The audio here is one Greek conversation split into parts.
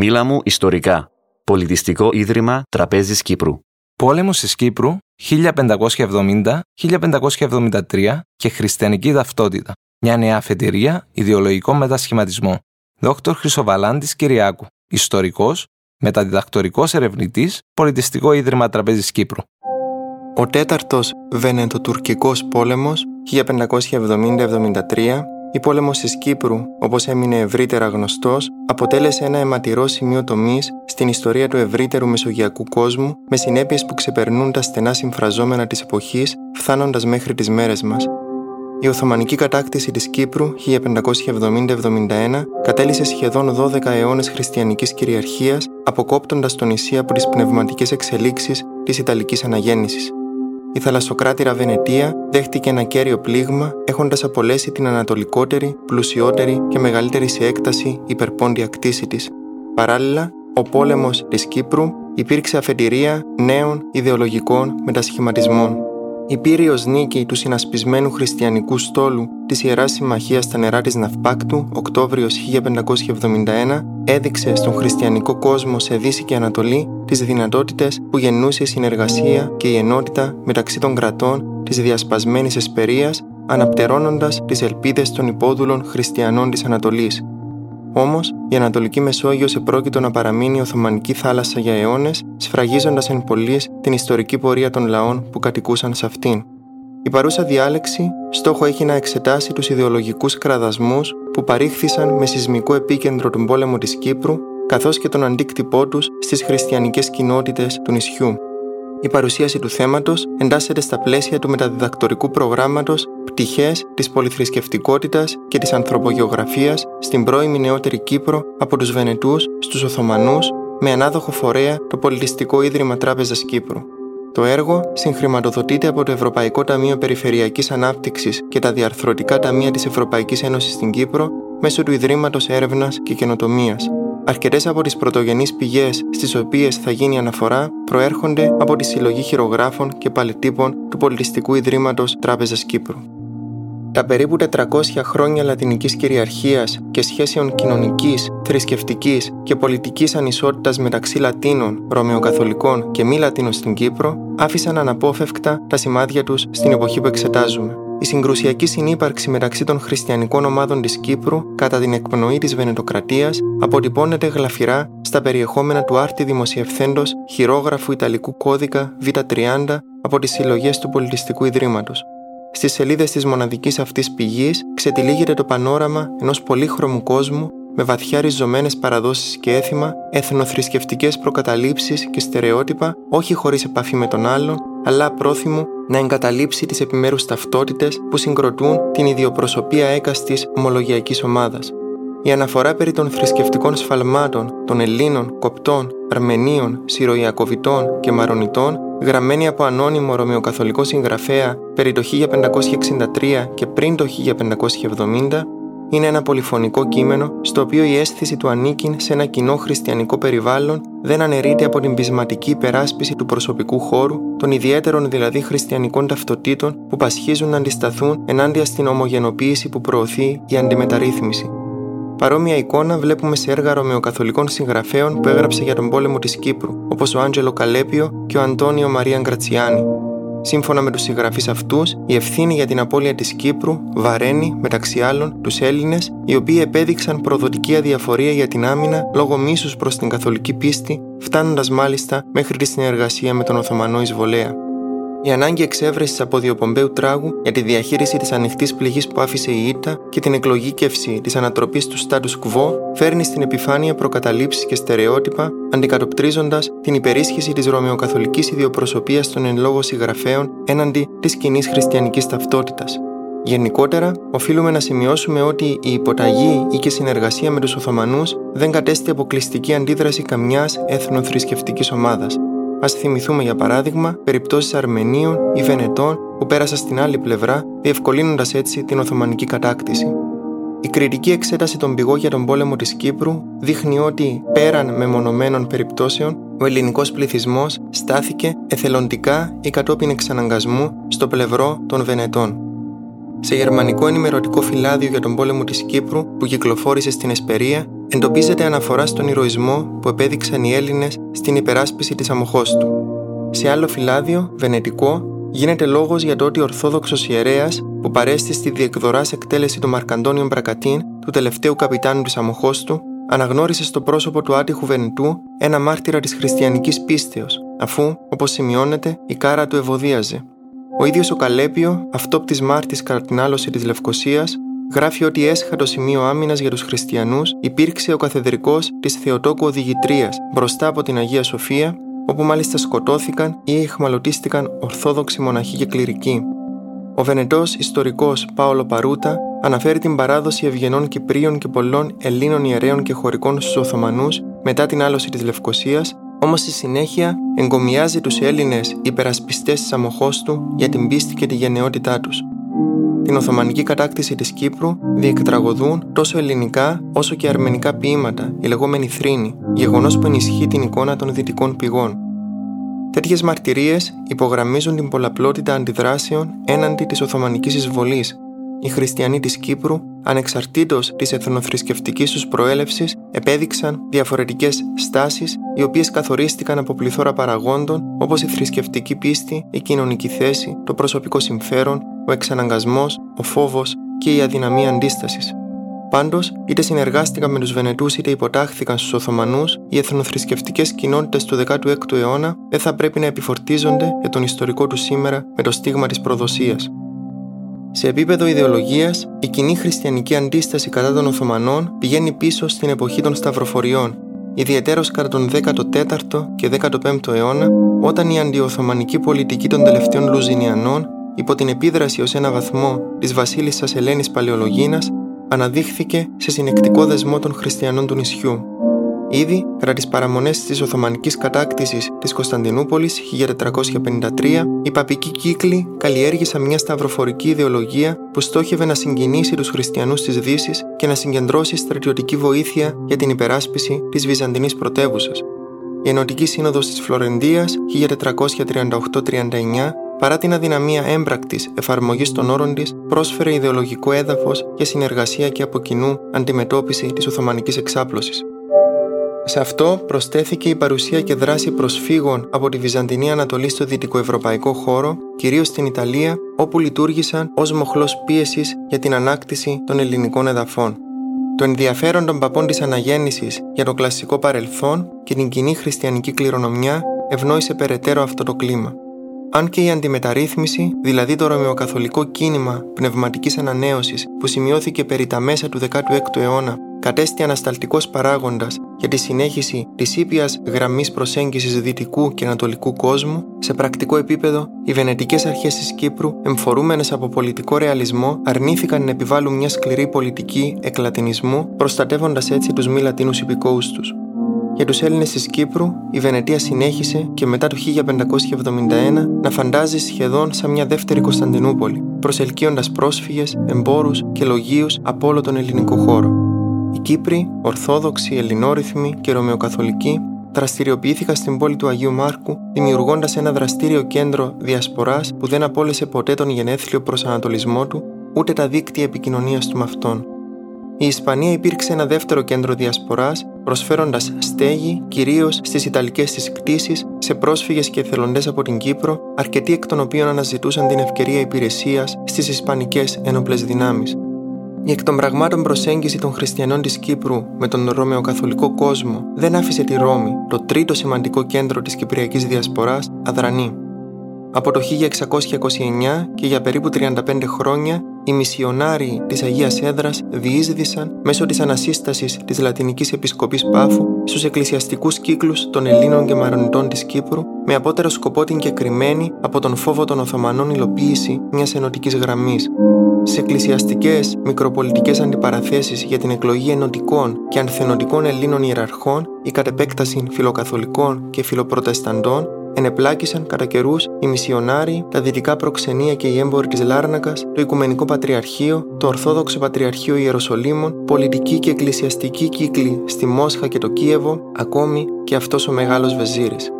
Μίλα μου ιστορικά. Πολιτιστικό Ίδρυμα Τραπέζης Κύπρου. Πόλεμος της Κύπρου 1570-1573 και χριστιανική ταυτότητα. Μια νέα αφετηρία ιδεολογικό μετασχηματισμό. Δόκτωρ Χρυσοβαλάντης Κυριάκου. Ιστορικός, μεταδιδακτορικός ερευνητής, Πολιτιστικό Ίδρυμα Τραπέζης Κύπρου. Ο τέταρτος Βενετοτουρκικός πόλεμος 1570-73 η πόλεμος της Κύπρου, όπως έμεινε ευρύτερα γνωστός, αποτέλεσε ένα αιματηρό σημείο τομής στην ιστορία του ευρύτερου μεσογειακού κόσμου, με συνέπειες που ξεπερνούν τα στενά συμφραζόμενα της εποχής, φτάνοντας μέχρι τις μέρες μας. Η Οθωμανική κατάκτηση της Κύπρου 1570-71 κατέλησε σχεδόν 12 αιώνες χριστιανικής κυριαρχίας, αποκόπτοντας το νησί από τις πνευματικές εξελίξεις της Ιταλικής αναγέννησης η θαλασσοκράτηρα Βενετία δέχτηκε ένα κέριο πλήγμα έχοντας απολέσει την ανατολικότερη, πλουσιότερη και μεγαλύτερη σε έκταση υπερπόντια κτήση της. Παράλληλα, ο πόλεμος της Κύπρου υπήρξε αφεντηρία νέων ιδεολογικών μετασχηματισμών. Η πύριος νίκη του συνασπισμένου χριστιανικού στόλου της Ιεράς Συμμαχίας στα νερά της Ναυπάκτου, Οκτώβριος 1571, έδειξε στον χριστιανικό κόσμο σε Δύση και Ανατολή τις δυνατότητες που γεννούσε η συνεργασία και η ενότητα μεταξύ των κρατών της διασπασμένης εσπερίας, αναπτερώνοντας τις ελπίδες των υπόδουλων χριστιανών της Ανατολής. Όμως, η Ανατολική Μεσόγειος επρόκειτο να παραμείνει Οθωμανική θάλασσα για αιώνες, σφραγίζοντας εν πολλής την ιστορική πορεία των λαών που κατοικούσαν σε αυτήν. Η παρούσα διάλεξη στόχο έχει να εξετάσει τους ιδεολογικούς κραδασμούς που παρήχθησαν με σεισμικό επίκεντρο τον πόλεμο της Κύπρου, καθώς και τον αντίκτυπό τους στις χριστιανικές κοινότητες του νησιού. Η παρουσίαση του θέματος εντάσσεται στα πλαίσια του μεταδιδακτορικού προγράμματος Πτυχές της πολυθρησκευτικότητας και της ανθρωπογεωγραφίας στην πρώιμη νεότερη Κύπρο από τους Βενετούς στους Οθωμανούς, με ανάδοχο φορέα το Πολιτιστικό Ίδρυμα Τράπεζας Κύπρου. Το έργο συγχρηματοδοτείται από το Ευρωπαϊκό Ταμείο Περιφερειακής Ανάπτυξης και τα Διαρθρωτικά Ταμεία της Ευρωπαϊκής Ένωσης στην Κύπρο μέσω του Ιδρύματος Έρευνας και Καινοτομίας. Αρκετές από τις πρωτογενείς πηγές στις οποίες θα γίνει αναφορά προέρχονται από τη συλλογή χειρογράφων και παλαιτύπων του Πολιτιστικού Ιδρύματος Τράπεζας Κύπρου. Τα περίπου 400 χρόνια λατινικής κυριαρχίας και σχέσεων κοινωνικής, θρησκευτικής και πολιτικής ανισότητας μεταξύ Λατίνων, Ρωμαιοκαθολικών και μη Λατίνων στην Κύπρο άφησαν αναπόφευκτα τα σημάδια τους στην εποχή που εξετάζουμε. Η συγκρουσιακή συνύπαρξη μεταξύ των χριστιανικών ομάδων της Κύπρου κατά την εκπνοή της Βενετοκρατίας αποτυπώνεται γλαφυρά στα περιεχόμενα του άρτη δημοσιευθέντος χειρόγραφου Ιταλικού κώδικα Β30 από τις συλλογές του Πολιτιστικού Ιδρύματος. Στις σελίδες της μοναδικής αυτής πηγής ξετυλίγεται το πανόραμα ενός πολύχρωμου κόσμου με βαθιά ριζωμένες παραδόσεις και έθιμα, εθνοθρησκευτικές προκαταλήψεις και στερεότυπα, όχι χωρίς επαφή με τον άλλον, αλλά πρόθυμο να εγκαταλείψει τις επιμέρους ταυτότητες που συγκροτούν την ιδιοπροσωπία έκαστης ομολογιακής ομάδας. Η αναφορά περί των θρησκευτικών σφαλμάτων των Ελλήνων, Κοπτών, Αρμενίων, Συροιακοβιτών και Μαρονιτών γραμμένη από ανώνυμο ρωμαιοκαθολικό συγγραφέα περί το 1563 και πριν το 1570, είναι ένα πολυφωνικό κείμενο στο οποίο η αίσθηση του ανήκειν σε ένα κοινό χριστιανικό περιβάλλον δεν αναιρείται από την πεισματική υπεράσπιση του προσωπικού χώρου, των ιδιαίτερων δηλαδή χριστιανικών ταυτοτήτων που πασχίζουν να αντισταθούν ενάντια στην ομογενοποίηση που προωθεί η αντιμεταρρύθμιση. Παρόμοια εικόνα βλέπουμε σε έργα ρωμαιοκαθολικών συγγραφέων που έγραψε για τον πόλεμο της Κύπρου, όπως ο Άντζελο Καλέπιο και ο Αντώνιο Μαρία Γκρατσιάνη. Σύμφωνα με τους συγγραφείς αυτούς, η ευθύνη για την απώλεια της Κύπρου βαραίνει, μεταξύ άλλων, τους Έλληνες, οι οποίοι επέδειξαν προδοτική αδιαφορία για την άμυνα λόγω μίσους προς την καθολική πίστη, φτάνοντας μάλιστα μέχρι τη συνεργασία με τον Οθωμανό εισβολέα. Η ανάγκη εξέβρεσης από διοπομπαίου τράγου για τη διαχείριση της ανοιχτής πληγής που άφησε η ΙΤΑ και την εκλογήκευση της ανατροπής του status quo φέρνει στην επιφάνεια προκαταλήψεις και στερεότυπα, αντικατοπτρίζοντας την υπερίσχυση της ρωμαιοκαθολικής ιδιοπροσωπείας των εν λόγω συγγραφέων έναντι της κοινής χριστιανικής ταυτότητας. Γενικότερα, οφείλουμε να σημειώσουμε ότι η υποταγή ή και συνεργασία με τους Οθωμανούς δεν κατέστη αποκλειστική αντίδραση καμιάς έθνο-θρησκευτική ομάδας, Α θυμηθούμε για παράδειγμα περιπτώσεις Αρμενίων ή Βενετών που πέρασαν στην άλλη πλευρά, διευκολύνοντας έτσι την Οθωμανική κατάκτηση. Η κριτική εξέταση των πηγών για τον πόλεμο της Κύπρου δείχνει ότι, πέραν μεμονωμένων περιπτώσεων, ο ελληνικός πληθυσμός στάθηκε εθελοντικά ή κατόπιν εξαναγκασμού στο πλευρό των Βενετών. Σε γερμανικό ενημερωτικό φυλάδιο για τον πόλεμο της Κύπρου που κυκλοφόρησε στην Εσπερία, εντοπίζεται αναφορά στον ηρωισμό που επέδειξαν οι Έλληνες στην υπεράσπιση της Αμοχώστου. Σε άλλο φυλάδιο, βενετικό, γίνεται λόγος για το ότι ο Ορθόδοξος ιερέας που παρέστη στη διεκδοράς εκτέλεση των Μαρκαντώνιων Μπρακατίν, του τελευταίου καπιτάνου της Αμοχώστου, αναγνώρισε στο πρόσωπο του άτυχου Βενετού ένα μάρτυρα της χριστιανικής πίστεως, αφού, όπως σημειώνεται, η κάρα του ευωδίαζε. Ο ίδιος ο Καλέπιο, αυτόπτης μάρτης κατά την άλωση της Λευκοσίας, γράφει ότι έσχατο σημείο άμυνας για τους χριστιανούς υπήρξε ο καθεδρικός της Θεοτόκου Οδηγητρίας μπροστά από την Αγία Σοφία, όπου μάλιστα σκοτώθηκαν ή εχμαλωτίστηκαν Ορθόδοξοι μοναχοί και κληρικοί. Ο Βενετός ιστορικός Πάολο Παρούτα αναφέρει την παράδοση ευγενών Κυπρίων και πολλών Ελλήνων ιερέων και χωρικών στους Οθωμανούς μετά την άλωση της Λευκοσίας, όμως στη συνέχεια εγκομιάζει τους Έλληνες υπερασπιστές της Αμοχώστου για την πίστη και τη γενναιότητά τους την Οθωμανική κατάκτηση της Κύπρου διεκτραγωδούν τόσο ελληνικά όσο και αρμενικά ποίηματα, η λεγόμενη θρήνη, γεγονός που ενισχύει την εικόνα των δυτικών πηγών. Τέτοιες μαρτυρίες υπογραμμίζουν την πολλαπλότητα αντιδράσεων έναντι της Οθωμανικής εισβολής. Οι χριστιανοί της Κύπρου, ανεξαρτήτως της εθνοθρησκευτικής τους προέλευσης, επέδειξαν διαφορετικές στάσεις, οι οποίες καθορίστηκαν από πληθώρα παραγόντων όπως η θρησκευτική πίστη, η κοινωνική θέση, το προσωπικό συμφέρον, ο εξαναγκασμός, ο φόβος και η αδυναμία αντίστασης. Πάντως, είτε συνεργάστηκαν με τους Βενετούς είτε υποτάχθηκαν στους Οθωμανούς, οι εθνοθρησκευτικές κοινότητες του 16ου αιώνα δεν θα πρέπει να επιφορτίζονται για τον ιστορικό τους σήμερα με το στίγμα της προδοσίας. Σε επίπεδο ιδεολογίας, η κοινή χριστιανική αντίσταση κατά των Οθωμανών πηγαίνει πίσω στην εποχή των Σταυροφοριών, ιδιαίτερω κατά τον 14ο και 15ο αιώνα, όταν η αντιοθωμανική πολιτική των τελευταίων Λουζινιανών υπό την επίδραση ως ένα βαθμό της βασίλισσας Ελένης Παλαιολογίνας, αναδείχθηκε σε συνεκτικό δεσμό των χριστιανών του νησιού. Ήδη κατά τις παραμονές της Οθωμανικής κατάκτησης της Κωνσταντινούπολης 1453, οι παπικοί κύκλοι καλλιέργησαν μια σταυροφορική ιδεολογία που στόχευε να συγκινήσει τους χριστιανούς της Δύσης και να συγκεντρώσει στρατιωτική βοήθεια για την υπεράσπιση της Βυζαντινής πρωτεύουσας. Η Ενωτική Σύνοδος της Φλωρεντίας 1438-39 παρά την αδυναμία έμπρακτης εφαρμογής των όρων της, πρόσφερε ιδεολογικό έδαφος για συνεργασία και από κοινού αντιμετώπιση της Οθωμανικής εξάπλωσης. Σε αυτό προσθέθηκε η παρουσία και δράση προσφύγων από τη Βυζαντινή Ανατολή στο δυτικοευρωπαϊκό χώρο, κυρίως στην Ιταλία, όπου λειτουργήσαν ως μοχλός πίεσης για την ανάκτηση των ελληνικών εδαφών. Το ενδιαφέρον των παπών της Αναγέννησης για το κλασικό παρελθόν και την κοινή χριστιανική κληρονομιά ευνόησε περαιτέρω αυτό το κλίμα. Αν και η αντιμεταρρύθμιση, δηλαδή το ρωμαιοκαθολικό κίνημα πνευματικής ανανέωσης που σημειώθηκε περί τα μέσα του 16ου αιώνα, κατέστη ανασταλτικός παράγοντας για τη συνέχιση της ήπιας γραμμής προσέγγισης δυτικού και ανατολικού κόσμου, σε πρακτικό επίπεδο, οι βενετικές αρχές της Κύπρου, εμφορούμενες από πολιτικό ρεαλισμό, αρνήθηκαν να επιβάλλουν μια σκληρή πολιτική εκλατινισμού, προστατεύοντας έτσι τους μη Λατίνους υπηκόους τους. Για τους Έλληνες της Κύπρου, η Βενετία συνέχισε και μετά το 1571 να φαντάζει σχεδόν σαν μια δεύτερη Κωνσταντινούπολη, προσελκύοντας πρόσφυγες, εμπόρους και λογίους από όλο τον ελληνικό χώρο. Οι Κύπροι, Ορθόδοξοι, Ελληνόρυθμοι και Ρωμαιοκαθολικοί δραστηριοποιήθηκαν στην πόλη του Αγίου Μάρκου, δημιουργώντας ένα δραστήριο κέντρο διασποράς που δεν απόλυσε ποτέ τον γενέθλιο προσανατολισμό του, ούτε τα δίκτυα επικοινωνίας του με αυτόν. Η Ισπανία υπήρξε ένα δεύτερο κέντρο διασποράς προσφέροντας στέγη κυρίως στις Ιταλικές της κτήσεις σε πρόσφυγες και εθελοντές από την Κύπρο, αρκετοί εκ των οποίων αναζητούσαν την ευκαιρία υπηρεσίας στις Ισπανικές ένοπλες δυνάμεις. Η εκ των πραγμάτων προσέγγιση των χριστιανών της Κύπρου με τον Ρωμαιοκαθολικό κόσμο δεν άφησε τη Ρώμη, το τρίτο σημαντικό κέντρο της Κυπριακής Διασποράς, αδρανή. Από το 1629 και για περίπου 35 χρόνια οι μισιονάριοι της Αγίας Έδρας διείσδησαν μέσω της ανασύστασης της Λατινικής Επισκοπής Πάφου στους εκκλησιαστικούς κύκλους των Ελλήνων και Μαρονιτών της Κύπρου με απότερο σκοπό την κεκριμένη από τον φόβο των Οθωμανών υλοποίηση μιας ενωτικής γραμμής. Στι εκκλησιαστικές μικροπολιτικές αντιπαραθέσεις για την εκλογή ενωτικών και ανθενωτικών Ελλήνων ιεραρχών, η κατ' επέκταση φιλοκαθολικών και φιλοπροτεσταντών, ενεπλάκησαν κατά καιρούς οι μισιονάροι, τα δυτικά προξενία και οι έμποροι της Λάρνακας, το Οικουμενικό Πατριαρχείο, το Ορθόδοξο Πατριαρχείο Ιεροσολύμων, πολιτικοί και εκκλησιαστικοί κύκλοι στη Μόσχα και το Κίεβο, ακόμη και αυτός ο μεγάλος Βεζίρης.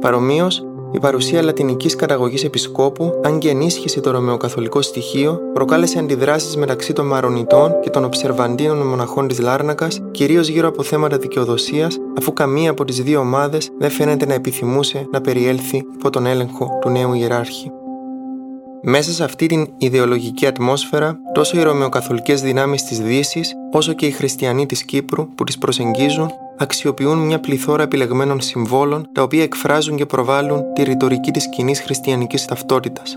Παρομοίως, η παρουσία λατινικής καταγωγής επισκόπου, αν και ενίσχυσε το ρωμαιοκαθολικό στοιχείο, προκάλεσε αντιδράσεις μεταξύ των Μαρονιτών και των Οψερβαντίνων μοναχών της Λάρνακας, κυρίως γύρω από θέματα δικαιοδοσίας, αφού καμία από τις δύο ομάδες δεν φαίνεται να επιθυμούσε να περιέλθει υπό τον έλεγχο του νέου ιεράρχη. Μέσα σε αυτή την ιδεολογική ατμόσφαιρα, τόσο οι ρωμαιοκαθολικές δυνάμεις της Δύσης, όσο και οι χριστιανοί της Κύπρου που τις προσεγγίζουν, αξιοποιούν μια πληθώρα επιλεγμένων συμβόλων τα οποία εκφράζουν και προβάλλουν τη ρητορική της κοινής χριστιανικής ταυτότητας.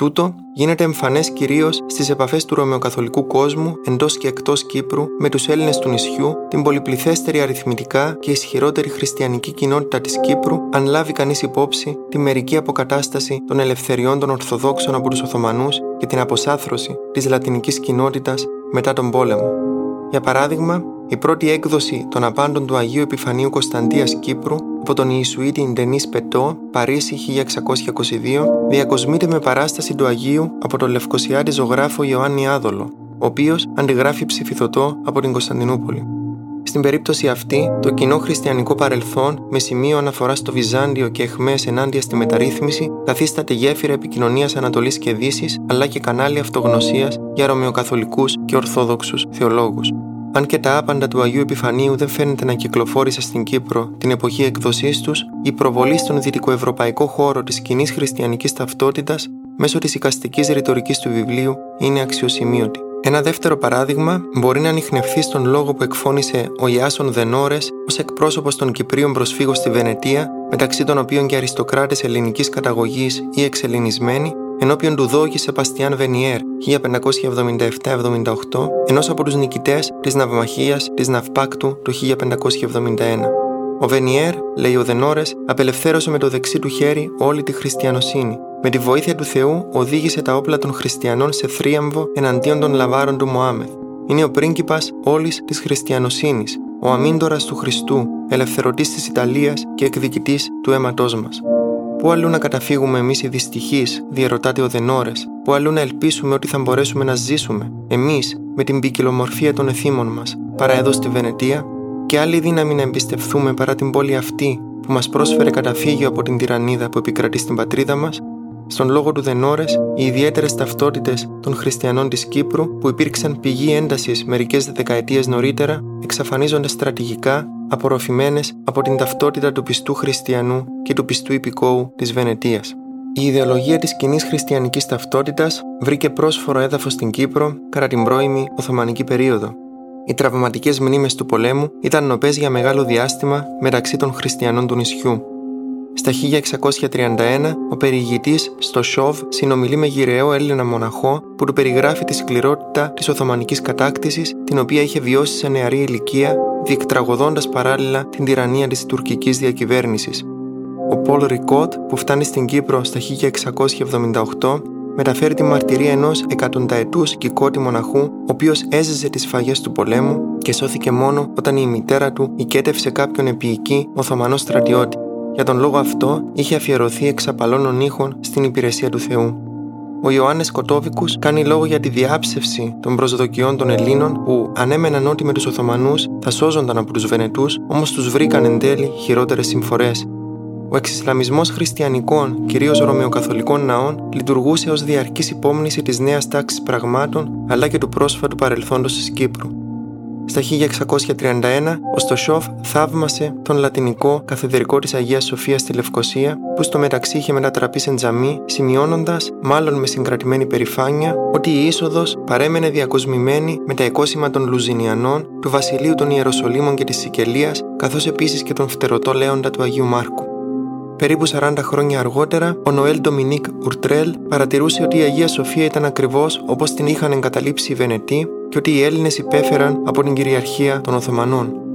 Τούτο γίνεται εμφανές κυρίως στις επαφές του ρωμαιοκαθολικού κόσμου εντός και εκτός Κύπρου με τους Έλληνες του νησιού, την πολυπληθέστερη αριθμητικά και ισχυρότερη χριστιανική κοινότητα της Κύπρου, αν λάβει κανείς υπόψη τη μερική αποκατάσταση των ελευθεριών των Ορθοδόξων από τους Οθωμανούς και την αποσάθρωση της λατινικής κοινότητας μετά τον πόλεμο. Για παράδειγμα, η πρώτη έκδοση των απάντων του Αγίου Επιφανίου Κωνσταντίας Κύπρου από τον Ιησουήτη Ντενής Πετό, Παρίσι 1622, διακοσμείται με παράσταση του Αγίου από τον Λευκοσιάτη ζωγράφο Ιωάννη Άδολο, ο οποίος αντιγράφει ψηφιδωτό από την Κωνσταντινούπολη. Στην περίπτωση αυτή, το κοινό χριστιανικό παρελθόν, με σημείο αναφορά στο Βυζάντιο και εχμές ενάντια στη μεταρρύθμιση, καθίσταται γέφυρα επικοινωνίας Ανατολής και Δύσης, αλλά και κανάλι αυτογνωσίας για ρωμαιοκαθολικούς και ορθόδοξους θεολόγους. Αν και τα άπαντα του Αγίου Επιφανίου δεν φαίνεται να κυκλοφόρησε στην Κύπρο την εποχή εκδοσής τους, η προβολή στον δυτικοευρωπαϊκό χώρο της κοινή χριστιανικής ταυτότητας μέσω της οικαστικής ρητορικής του βιβλίου είναι αξιοσημείωτη. Ένα δεύτερο παράδειγμα μπορεί να ανοιχνευθεί στον λόγο που εκφώνησε ο Ιάσον Δενόρες ως εκπρόσωπος των Κυπρίων προσφύγων στη Βενετία, μεταξύ των οποίων και αριστοκράτες ελληνικής καταγωγής ή εξελινισμένοι, ενώπιον του Δόγη Σεπαστιάν Βενιέρ 1577-78, ενός από τους νικητές της ναυμαχίας της Ναυπάκτου του 1571. Ο Βενιέρ, λέει ο Δενόρες, απελευθέρωσε με το δεξί του χέρι όλη τη χριστιανοσύνη. Με τη βοήθεια του Θεού οδήγησε τα όπλα των χριστιανών σε θρίαμβο εναντίον των λαβάρων του Μωάμεθ. Είναι ο πρίγκιπας όλης της χριστιανοσύνης, ο αμύντορας του Χριστού, ελευθερωτής της Ιταλίας και εκδικητής του αίματός μας. Πού αλλού να καταφύγουμε εμείς οι δυστυχείς, διαρωτάται ο Δενόρες, πού αλλού να ελπίσουμε ότι θα μπορέσουμε να ζήσουμε, εμείς, με την ποικιλομορφία των εθήμων μας, παρά εδώ στη Βενετία, και άλλη δύναμη να εμπιστευθούμε παρά την πόλη αυτή που μας πρόσφερε καταφύγιο από την τυραννίδα που επικρατεί στην πατρίδα μας, στον λόγο του Δενόρες, οι ιδιαίτερες ταυτότητες των χριστιανών της Κύπρου, που υπήρξαν πηγή έντασης μερικές δεκαετίες νωρίτερα, εξαφανίζονται στρατηγικά απορροφημένες από την ταυτότητα του πιστού χριστιανού και του πιστού υπηκόου της Βενετίας. Η ιδεολογία της κοινής χριστιανικής ταυτότητας βρήκε πρόσφορο έδαφος στην Κύπρο κατά την πρώιμη Οθωμανική περίοδο. Οι τραυματικές μνήμες του πολέμου ήταν νοπές για μεγάλο διάστημα μεταξύ των χριστιανών του νησιού. Στα 1631, ο περιηγητής στο Σόβ συνομιλεί με γυραιό Έλληνα μοναχό που του περιγράφει τη σκληρότητα της Οθωμανικής κατάκτησης, την οποία είχε βιώσει σε νεαρή ηλικία, διεκτραγωδώντα παράλληλα την τυραννία της τουρκικής διακυβέρνησης. Ο Πολ Ρικότ, που φτάνει στην Κύπρο στα 1678, μεταφέρει τη μαρτυρία ενός εκατονταετούς κυκότη μοναχού, ο οποίος έζησε τις φαγές του πολέμου και σώθηκε μόνο όταν η μητέρα του οικέτευσε κάποιον επίοικη Οθωμανό στρατιώτη. Για τον λόγο αυτό είχε αφιερωθεί εξ απαλώνων ήχων στην υπηρεσία του Θεού. Ο Ιωάννης Κοτόβικους κάνει λόγο για τη διάψευση των προσδοκιών των Ελλήνων που ανέμεναν ότι με τους Οθωμανούς θα σώζονταν από τους Βενετούς, όμως τους βρήκαν εν τέλει χειρότερες συμφορές. Ο εξισλαμισμός χριστιανικών, κυρίως ρωμαιοκαθολικών ναών, λειτουργούσε ως διαρκής υπόμνηση της νέας τάξης πραγμάτων αλλά και του πρόσφατου παρελθόντος της Κύπρου. Στα 1631, ο Στοσόφ θαύμασε τον λατινικό καθεδρικό της Αγίας Σοφίας στη Λευκοσία, που στο μεταξύ είχε μετατραπεί σε τζαμί, σημειώνοντας, μάλλον με συγκρατημένη περηφάνεια, ότι η είσοδος παρέμενε διακοσμημένη με τα εκόσημα των Λουζινιανών, του Βασιλείου των Ιεροσολύμων και της Σικελίας, καθώς επίσης και τον φτερωτό λέοντα του Αγίου Μάρκου. Περίπου 40 χρόνια αργότερα, ο Νοέλ Ντομινίκ Ουρτρέλ παρατηρούσε ότι η Αγία Σοφία ήταν ακριβώς όπως την είχαν εγκαταλείψει οι Βενετοί και ότι οι Έλληνες υπέφεραν από την κυριαρχία των Οθωμανών.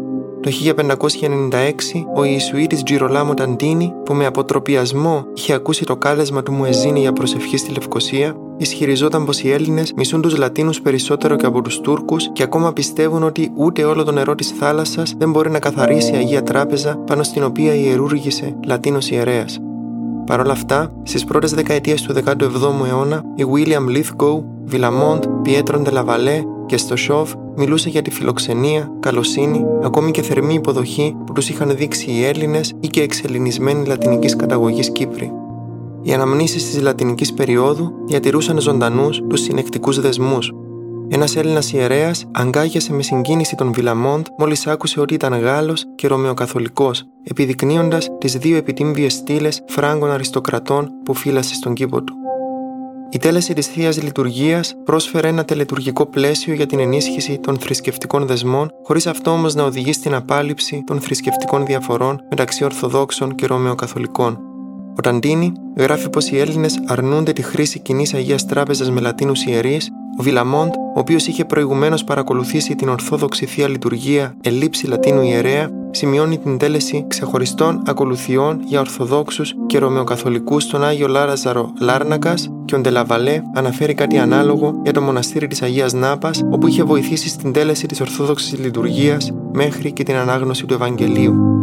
Το 1596, ο Ιησουήτης Τζιρολάμο Ταντίνη, που με αποτροπιασμό είχε ακούσει το κάλεσμα του Μουεζίνη για προσευχή στη Λευκοσία, ισχυριζόταν πως οι Έλληνες μισούν τους Λατίνους περισσότερο και από τους Τούρκους και ακόμα πιστεύουν ότι ούτε όλο το νερό της θάλασσας δεν μπορεί να καθαρίσει η Αγία Τράπεζα πάνω στην οποία ιερούργησε Λατίνος ιερέας. Παρ' όλα αυτά, στις πρώτες δεκαετίες του 17ου αιώνα, οι William Lithgow, Villamont, Pietro de la Vallée και στο Σόβ μιλούσε για τη φιλοξενία, καλοσύνη, ακόμη και θερμή υποδοχή που τους είχαν δείξει οι Έλληνες ή και εξελινισμένοι λατινικής καταγωγής Κύπροι. Οι αναμνήσεις της λατινικής περίοδου διατηρούσαν ζωντανούς τους συνεκτικούς δεσμούς. Ένας Έλληνας ιερέας αγκάγιασε με συγκίνηση τον Βιλαμόντ μόλις άκουσε ότι ήταν Γάλλος και Ρωμαιοκαθολικός, επιδεικνύοντας τις δύο επιτύμβιες στήλες Φράγκων αριστοκρατών που φύλασε στον κήπο του. Η τέλεση της Θείας Λειτουργίας πρόσφερε ένα τελετουργικό πλαίσιο για την ενίσχυση των θρησκευτικών δεσμών, χωρίς αυτό όμως να οδηγεί στην απάλληψη των θρησκευτικών διαφορών μεταξύ Ορθοδόξων και Ρωμαιοκαθολικών. Ο Ταντίνη γράφει πως οι Έλληνες αρνούνται τη χρήση κοινής Αγίας Τράπεζας με Λατίνου ιερεί ο Βιλαμόντ, ο οποίος είχε προηγουμένως παρακολουθήσει την Ορθόδοξη Θεία Λειτουργία ελήψη Λατίνου ιερέα, σημειώνει την τέλεση ξεχωριστών ακολουθιών για Ορθοδόξους και Ρωμαιοκαθολικούς στον Άγιο Λάραζαρο Λάρνακας και ο Ντελαβαλέ αναφέρει κάτι ανάλογο για το μοναστήρι της Αγίας Νάπας, όπου είχε βοηθήσει στην τέλεση της Ορθόδοξης Λειτουργίας μέχρι και την ανάγνωση του Ευαγγελίου.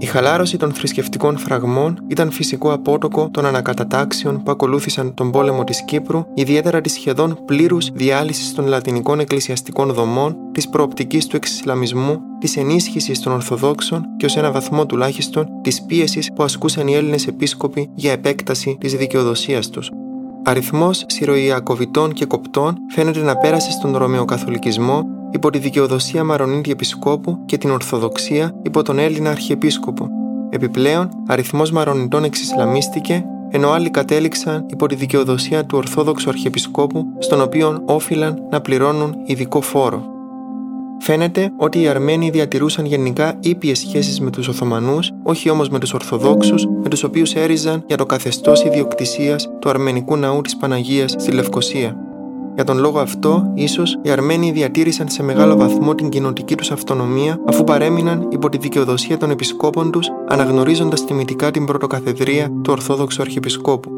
Η χαλάρωση των θρησκευτικών φραγμών ήταν φυσικό απότοκο των ανακατατάξεων που ακολούθησαν τον πόλεμο της Κύπρου, ιδιαίτερα της σχεδόν πλήρους διάλυσης των λατινικών εκκλησιαστικών δομών, της προοπτικής του εξισλαμισμού, της ενίσχυσης των Ορθοδόξων και ως ένα βαθμό τουλάχιστον της πίεσης που ασκούσαν οι Έλληνες επίσκοποι για επέκταση της δικαιοδοσίας τους. Αριθμός Συροϊακοβιτών και Κοπτών φαίνεται να πέρασε στον Ρωμαιοκαθολικισμό υπό τη δικαιοδοσία Μαρονίτη Επισκόπου και την Ορθοδοξία υπό τον Έλληνα Αρχιεπίσκοπο. Επιπλέον, αριθμός Μαρονιτών εξισλαμίστηκε, ενώ άλλοι κατέληξαν υπό τη δικαιοδοσία του Ορθόδοξου Αρχιεπισκόπου, στον οποίο όφυλαν να πληρώνουν ειδικό φόρο. Φαίνεται ότι οι Αρμένοι διατηρούσαν γενικά ήπιες σχέσεις με τους Οθωμανούς, όχι όμως με τους Ορθοδόξους, με τους οποίους έριζαν για το καθεστώς ιδιοκτησίας του αρμενικού ναού της Παναγίας στη Λευκοσία. Για τον λόγο αυτό, ίσως οι Αρμένοι διατήρησαν σε μεγάλο βαθμό την κοινοτική τους αυτονομία, αφού παρέμειναν υπό τη δικαιοδοσία των επισκόπων τους, αναγνωρίζοντας τιμητικά την πρωτοκαθεδρία του Ορθόδοξου Αρχιεπισκόπου.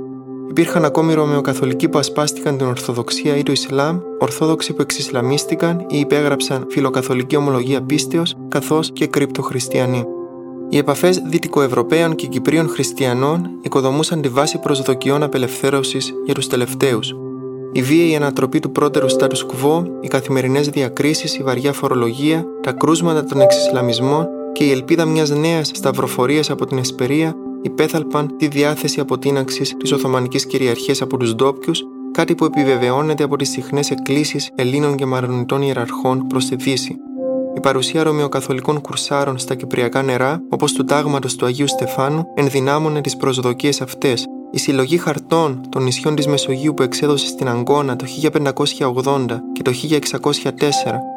Υπήρχαν ακόμη Ρωμαιοκαθολικοί που ασπάστηκαν την Ορθοδοξία ή το Ισλάμ, Ορθόδοξοι που εξισλαμίστηκαν ή υπέγραψαν φιλοκαθολική ομολογία πίστεως, καθώς και κρυπτοχριστιανοί. Οι επαφές Δυτικοευρωπαίων και Κυπρίων χριστιανών οικοδομούσαν τη βάση προσδοκιών απελευθέρωσης για τους τελευταίους, η βίαιη ανατροπή του πρώτερου status quo, οι καθημερινές διακρίσεις, η βαριά φορολογία, τα κρούσματα των εξισλαμισμών και η ελπίδα μιας νέας σταυροφορίας από την Εσπερία υπέθαλπαν τη διάθεση αποτείναξης της Οθωμανικής κυριαρχίας από τους ντόπιους, κάτι που επιβεβαιώνεται από τις συχνές εκκλήσεις Ελλήνων και Μαρονιτών ιεραρχών προς τη Δύση. Η παρουσία ρωμαιοκαθολικών κουρσάρων στα κυπριακά νερά, όπως του τάγματος του Αγίου Στεφάνου, ενδυνάμωνε τις προσδοκίες αυτές, η συλλογή χαρτών των νησιών της Μεσογείου που εξέδωσε στην Αγκώνα το 1580 και το 1604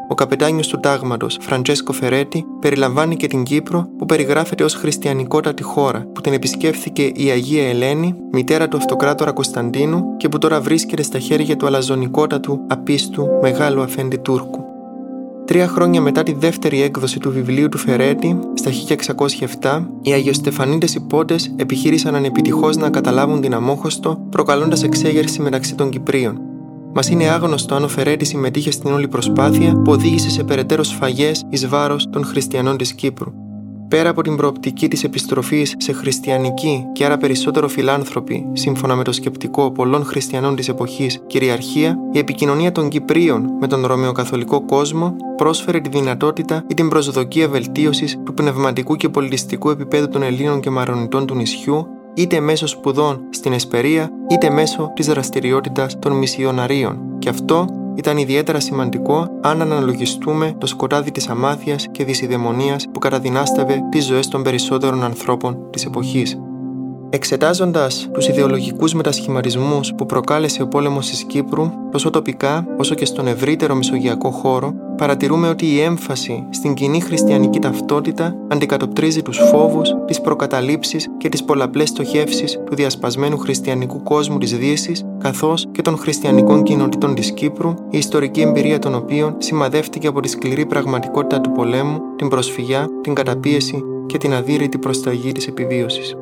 ο καπετάνιος του τάγματος Φραντζέσκο Φερέτη περιλαμβάνει και την Κύπρο που περιγράφεται ως χριστιανικότατη χώρα που την επισκέφθηκε η Αγία Ελένη, μητέρα του αυτοκράτορα Κωνσταντίνου και που τώρα βρίσκεται στα χέρια του αλαζονικότατου απίστου μεγάλου αφέντη Τούρκου. Τρία χρόνια μετά τη δεύτερη έκδοση του βιβλίου του Φερέτη, στα 1607, οι Αγιοστεφανίτε υπότε επιχείρησαν ανεπιτυχώς να καταλάβουν την Αμόχωστο, προκαλώντας εξέγερση μεταξύ των Κυπρίων. Μας είναι άγνωστο αν ο Φερέτη συμμετείχε στην όλη προσπάθεια που οδήγησε σε περαιτέρω σφαγές εις βάρος των χριστιανών της Κύπρου. Πέρα από την προοπτική της επιστροφής σε χριστιανική και άρα περισσότερο φιλάνθρωπη, σύμφωνα με το σκεπτικό πολλών χριστιανών της εποχής, κυριαρχία, η επικοινωνία των Κυπρίων με τον Ρωμαιοκαθολικό κόσμο πρόσφερε τη δυνατότητα ή την προσδοκία βελτίωσης του πνευματικού και πολιτιστικού επίπεδου των Ελλήνων και Μαρονιτών του νησιού, είτε μέσω σπουδών στην Εσπερία, είτε μέσω της δραστηριότητας των μισιοναρίων. Και αυτό ήταν ιδιαίτερα σημαντικό αν αναλογιστούμε το σκοτάδι της αμάθειας και της ιδαιμονίας που καταδυνάστευε τις ζωές των περισσότερων ανθρώπων της εποχής. Εξετάζοντας τους ιδεολογικούς μετασχηματισμούς που προκάλεσε ο πόλεμος της Κύπρου, τόσο τοπικά όσο και στον ευρύτερο μεσογειακό χώρο, παρατηρούμε ότι η έμφαση στην κοινή χριστιανική ταυτότητα αντικατοπτρίζει τους φόβους, τις προκαταλήψεις και τις πολλαπλές στοχεύσεις του διασπασμένου χριστιανικού κόσμου της Δύσης, καθώς και των χριστιανικών κοινοτήτων της Κύπρου, η ιστορική εμπειρία των οποίων σημαδεύτηκε από τη σκληρή πραγματικότητα του πολέμου, την προσφυγιά, την καταπίεση και την αδύρυτη προσταγή της επιβίωσης.